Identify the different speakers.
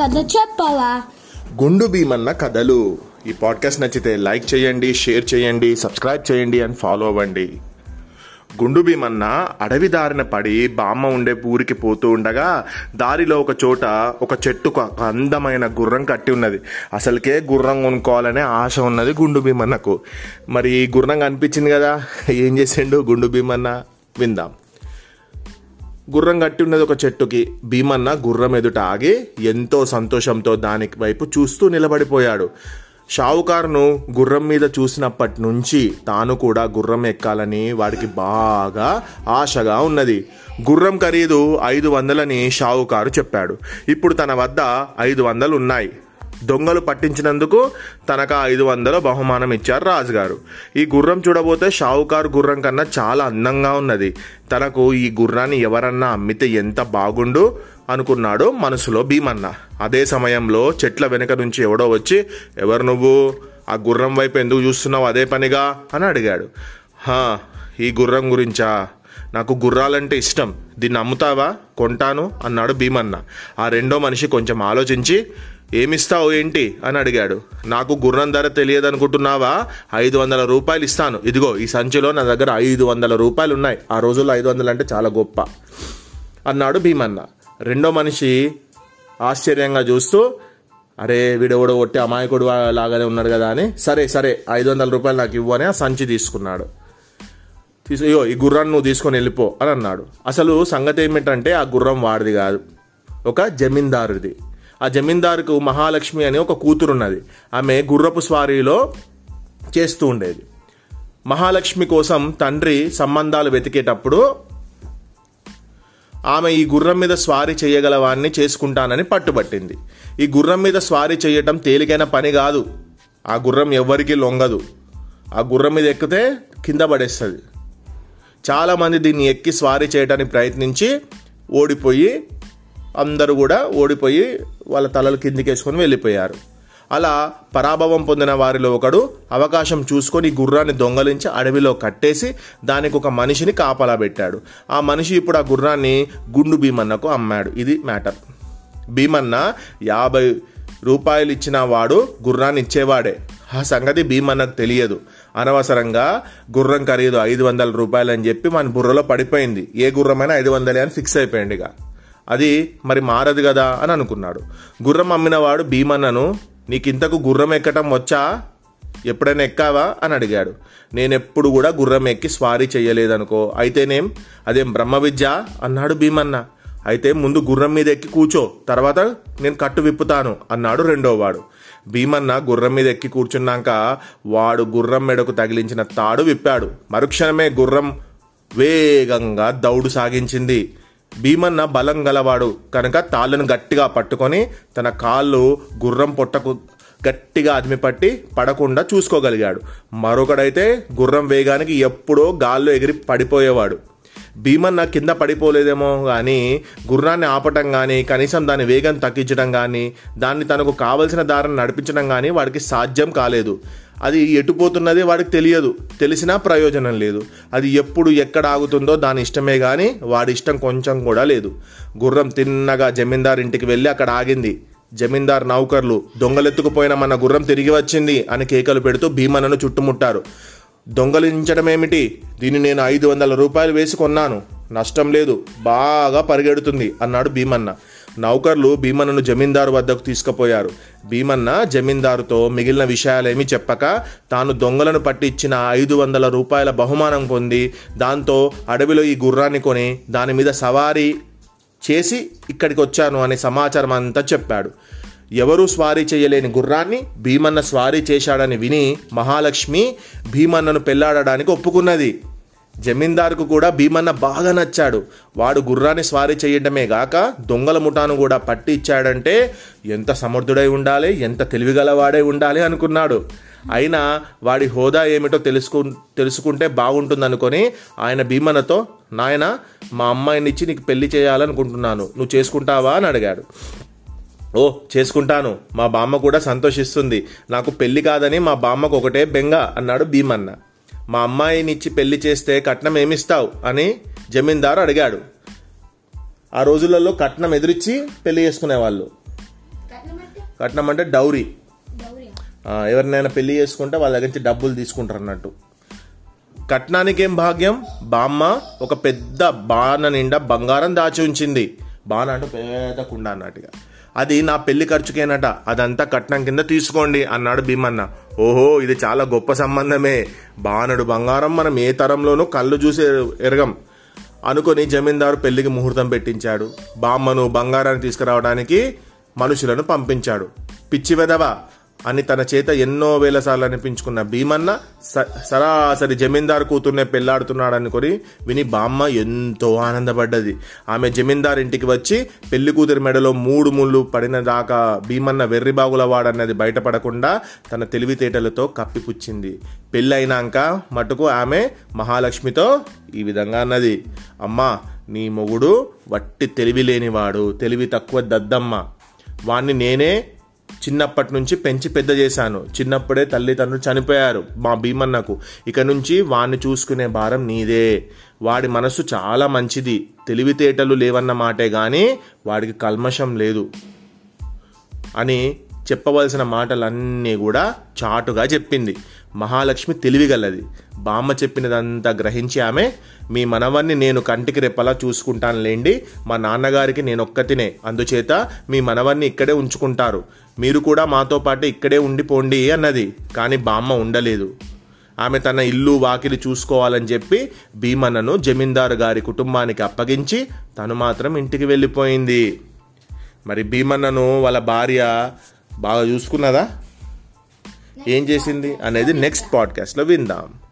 Speaker 1: కథ చెప్పవా?
Speaker 2: గుండు భీమన్న కథలు. ఈ పాడ్కాస్ట్ నచ్చితే లైక్ చేయండి షేర్ చేయండి సబ్స్క్రైబ్ చేయండి అండ్ ఫాలో అవ్వండి. గుండు భీమన్న అడవి దారిన పడి బామ్మ ఉండే ఊరికి పోతూ ఉండగా దారిలో ఒక చోట ఒక చెట్టుకు ఒక అందమైన గుర్రం కట్టి ఉన్నది. అసలుకే గుర్రం కొనుక్కోవాలనే ఆశ ఉన్నది గుండు భీమన్నకు. మరి గుర్రం కనిపించింది కదా? ఏం చేసిండు గుండు భీమన్న? విందాం. గుర్రం కట్టి ఉన్నది ఒక చెట్టుకి భీమన్న గుర్రం ఎదుట ఆగి ఎంతో సంతోషంతో దానికి వైపు చూస్తూ నిలబడిపోయాడు. షావుకారును గుర్రం మీద చూసినప్పటి నుంచి తాను కూడా గుర్రం ఎక్కాలని వాడికి బాగా ఆశగా ఉన్నది. గుర్రం ఖరీదు ఐదు వందలని షావుకారు చెప్పాడు. ఇప్పుడు తన వద్ద ఐదు వందలు ఉన్నాయి దొంగలు పట్టించినందుకు తనకు ఐదు వందల బహుమానం ఇచ్చారు రాజుగారు. ఈ గుర్రం చూడబోతే షావుకారు గుర్రం కన్నా చాలా అందంగా ఉన్నది. తనకు ఈ గుర్రాన్ని ఎవరన్నా అమ్మితే ఎంత బాగుండు అనుకున్నాడు మనసులో భీమన్న. అదే సమయంలో చెట్ల వెనుక నుంచి ఎవడో వచ్చి ఎవరు నువ్వు? ఆ గుర్రం వైపు ఎందుకు చూస్తున్నావు అదే పనిగా? అని అడిగాడు. హా ఈ గుర్రం గురించా? నాకు గుర్రాలంటే ఇష్టం. దీన్ని అమ్ముతావా కొంటాను అన్నాడు భీమన్న. ఆ రెండో మనిషి కొంచెం ఆలోచించి ఏమిస్తావు ఏంటి? అని అడిగాడు. నాకు గుర్రం ధర తెలియదు అనుకుంటున్నావా ఐదు వందల రూపాయలు ఇస్తాను. ఇదిగో ఈ సంచిలో నా దగ్గర ఐదు వందల రూపాయలు ఉన్నాయి. ఆ రోజుల్లో ఐదు వందలు అంటే చాలా గొప్ప అన్నాడు భీమన్న. రెండో మనిషి ఆశ్చర్యంగా చూస్తూ అరే వీడెవడో ఒట్టి అమాయకుడు లాగానే ఉన్నాడు కదా అని. సరే సరే ఐదు వందల రూపాయలు నాకు ఇవ్వు అని ఆ సంచి తీసుకున్నాడు. తీసు అయ్యో ఈ గుర్రాన్ని నువ్వు తీసుకొని వెళ్ళిపో అని అన్నాడు. అసలు సంగతి ఏమిటంటే ఆ గుర్రం వాడిది కాదు. ఒక జమీందారుది. ఆ జమీందారుకు మహాలక్ష్మి అని ఒక కూతురు ఉన్నది ఆమె గుర్రపు స్వారీలో చేస్తూ ఉండేది. మహాలక్ష్మి కోసం తండ్రి సంబంధాలు వెతికేటప్పుడు ఆమె ఈ గుర్రం మీద స్వారీ చేయగలవాన్ని చేసుకుంటానని పట్టుబట్టింది. ఈ గుర్రం మీద స్వారీ చేయటం తేలికైన పని కాదు. ఆ గుర్రం ఎవ్వరికీ లొంగదు. ఆ గుర్రం మీద ఎక్కితే కింద పడేస్తుంది. చాలామంది దీన్ని ఎక్కి స్వారీ చేయడానికి ప్రయత్నించి ఓడిపోయి అందరూ కూడా ఓడిపోయి వాళ్ళ తలలు కిందికేసుకొని వెళ్ళిపోయారు. అలా పరాభవం పొందిన వారిలో ఒకడు అవకాశం చూసుకొని గుర్రాన్ని దొంగలించి అడవిలో కట్టేసి దానికి ఒక మనిషిని కాపలా పెట్టాడు. ఆ మనిషి ఇప్పుడు ఆ గుర్రాన్ని గుండు భీమన్నకు అమ్మాడు. ఇది మ్యాటర్. భీమన్న యాభై రూపాయలు ఇచ్చిన వాడు గుర్రాన్ని ఇచ్చేవాడే. ఆ సంగతి భీమన్నకు తెలియదు. అనవసరంగా గుర్రం ఖరీదు ఐదు వందల రూపాయలు అని చెప్పి మన బుర్రలో పడిపోయింది. ఏ గుర్రమైనా ఐదు వందలే అని ఫిక్స్ అయిపోయింది ఇక. అది మరి మారదు కదా అని అనుకున్నాడు. గుర్రం అమ్మినవాడు భీమన్నను నీకింతకు గుర్రం ఎక్కటం వచ్చా? ఎప్పుడైనా ఎక్కావా? అని అడిగాడు. నేనెప్పుడు కూడా గుర్రం ఎక్కి స్వారీ చేయలేదనుకో అయితేనేం? అదేం బ్రహ్మ విద్య అన్నాడు భీమన్న. అయితే ముందు గుర్రం మీద ఎక్కి కూర్చో తర్వాత నేను కట్టు విప్పుతాను అన్నాడు రెండోవాడు. భీమన్న గుర్రం మీద ఎక్కి కూర్చున్నాక వాడు గుర్రం మెడకు తగిలించిన తాడు విప్పాడు. మరుక్షణమే గుర్రం వేగంగా దౌడు సాగించింది. భీమన్న బలం గలవాడు కనుక తాళ్ళను గట్టిగా పట్టుకొని తన కాళ్ళు గుర్రం పొట్టకు గట్టిగా అదిమిపట్టి పడకుండా చూసుకోగలిగాడు. మరొకడైతే గుర్రం వేగానికి ఎప్పుడో గాల్లో ఎగిరి పడిపోయేవాడు. భీమన్న కింద పడిపోలేదేమో కానీ గుర్రాన్ని ఆపటం కానీ కనీసం దాని వేగం తగ్గించడం కానీ దాన్ని తనకు కావలసిన దారిని నడిపించడం కానీ వాడికి సాధ్యం కాలేదు. అది ఎటుపోతున్నది వాడికి తెలియదు. తెలిసినా ప్రయోజనం లేదు. అది ఎప్పుడు ఎక్కడ ఆగుతుందో దాని ఇష్టమే కానీ వాడి ఇష్టం కొంచెం కూడా లేదు. గుర్రం తిన్నగా జమీందార్ ఇంటికి వెళ్ళి అక్కడ ఆగింది. జమీందార్ నౌకర్లు దొంగలెత్తుకుపోయిన మన గుర్రం తిరిగి వచ్చింది అని కేకలు పెడుతూ భీమన్నను చుట్టుముట్టారు. దొంగలించడం ఏమిటి దీన్ని నేను ఐదు వందల రూపాయలు వేసి కొన్నాను. నష్టం లేదు. బాగా పరిగెడుతుంది అన్నాడు భీమన్న. నౌకర్లు భీమన్నను జమీందారు వద్దకు తీసుకుపోయారు. భీమన్న జమీందారుతో మిగిలిన విషయాలేమీ చెప్పక తాను దొంగలను పట్టిచ్చిన ఐదు వందల రూపాయల బహుమానం పొంది దాంతో అడవిలో ఈ గుర్రాన్ని కొని దాని మీద సవారీ చేసి ఇక్కడికి వచ్చాను అనే సమాచారం అంతా చెప్పాడు. ఎవరూ స్వారీ చేయలేని గుర్రాన్ని భీమన్న స్వారీ చేశాడని విని మహాలక్ష్మి భీమన్నను పెళ్ళాడడానికి ఒప్పుకున్నది. జమీందారుకు కూడా భీమన్న బాగా నచ్చాడు. వాడు గుర్రాన్ని స్వారీ చేయడమే గాక దొంగల ముఠాను కూడా పట్టి ఇచ్చాడంటే ఎంత సమర్థుడై ఉండాలి ఎంత తెలివిగలవాడై ఉండాలి అనుకున్నాడు. అయినా వాడి హోదా ఏమిటో తెలుసుకు తెలుసుకుంటే బాగుంటుందనుకొని ఆయన భీమన్నతో నాయన మా అమ్మాయినిచ్చి నీకు పెళ్ళి చేయాలనుకుంటున్నాను. నువ్వు చేసుకుంటావా? అని అడిగాడు. ఓ చేసుకుంటాను. మా బామ్మ కూడా సంతోషిస్తుంది. నాకు పెళ్ళి కాదని మా బామ్మకు ఒకటే బెంగ అన్నాడు భీమన్న. మా అమ్మాయినిచ్చి పెళ్ళి చేస్తే కట్నం ఏమిస్తావు? అని జమీందారు అడిగాడు. ఆ రోజులలో కట్నం ఎదురిచ్చి పెళ్ళి చేసుకునేవాళ్ళు. కట్నం అంటే డౌరీ. ఎవరినైనా పెళ్ళి చేసుకుంటే వాళ్ళ దగ్గర నుంచి డబ్బులు తీసుకుంటారు అన్నట్టు కట్నానికి ఏం భాగ్యం? బామ్మ ఒక పెద్ద బాణ నిండా బంగారం దాచి ఉంచింది. బాణ అంటే పెద్ద కుండ అన్నట్టుగా. అది నా పెళ్ళి ఖర్చుకేనట. అదంతా కట్నం కింద తీసుకోండి అన్నాడు భీమన్న. ఓహో ఇది చాలా గొప్ప సంబంధమే. బాణుడు బంగారం మనం ఏ తరంలోనూ కళ్ళు చూసి ఎరగం. అనుకొని జమీందారు పెళ్ళికి ముహూర్తం పెట్టించాడు. బామ్మను బంగారాన్ని తీసుకురావడానికి మనుషులను పంపించాడు. పిచ్చి వెదవా అని తన చేత ఎన్నో వేల సార్లు అనిపించుకున్న భీమన్న స- సరాసరి జమీందారు కూతుర్నే పెళ్ళాడుతున్నాడు అనుకొని విని బామ్మ ఎంతో ఆనందపడ్డది. ఆమె జమీందారు ఇంటికి వచ్చి పెళ్ళి కూతురి మెడలో మూడు ముళ్ళు పడిన దాకా భీమన్న వెర్రిబాగుల వాడన్నది బయటపడకుండా తన తెలివితేటలతో కప్పిపుచ్చింది. పెళ్ళైనాక మటుకు ఆమె మహాలక్ష్మితో ఈ విధంగా అన్నది. అమ్మా నీ మొగుడు వట్టి తెలివి లేనివాడు తెలివి తక్కువ దద్దమ్మ. వాణ్ణి నేనే చిన్నప్పటి నుంచి పెంచి పెద్ద చేశాను. చిన్నప్పుడే తల్లిదండ్రులు చనిపోయారు. మా భీమన్నకు. ఇక నుంచి వాణ్ణి చూసుకునే భారం నీదే. వాడి మనసు చాలా మంచిది. తెలివితేటలు లేవన్న మాటే కానీ వాడికి కల్మషం లేదు. అని చెప్పవలసిన మాటలన్నీ కూడా చాటుగా చెప్పింది. మహాలక్ష్మి తెలివిగలది. బామ్మ చెప్పినదంతా గ్రహించి ఆమె మీ మనవన్ని నేను కంటికి రెప్పలా చూసుకుంటానులేండి. మా నాన్నగారికి నేను ఒక్కతినే అందుచేత మీ మనవన్ని ఇక్కడే ఉంచుకుంటారు. మీరు కూడా మాతో పాటు ఇక్కడే ఉండిపోండి అన్నది. కానీ బామ్మ ఉండలేదు. ఆమె తన ఇల్లు వాకిలి చూసుకోవాలని చెప్పి భీమన్నను జమీందారు గారి కుటుంబానికి అప్పగించి తను మాత్రం ఇంటికి వెళ్ళిపోయింది. మరి భీమన్నను వాళ్ళ భార్య బాగా చూసుకున్నదా? ఏం చేసింది? అనేది నెక్స్ట్ పాడ్కాస్ట్లో విందాం.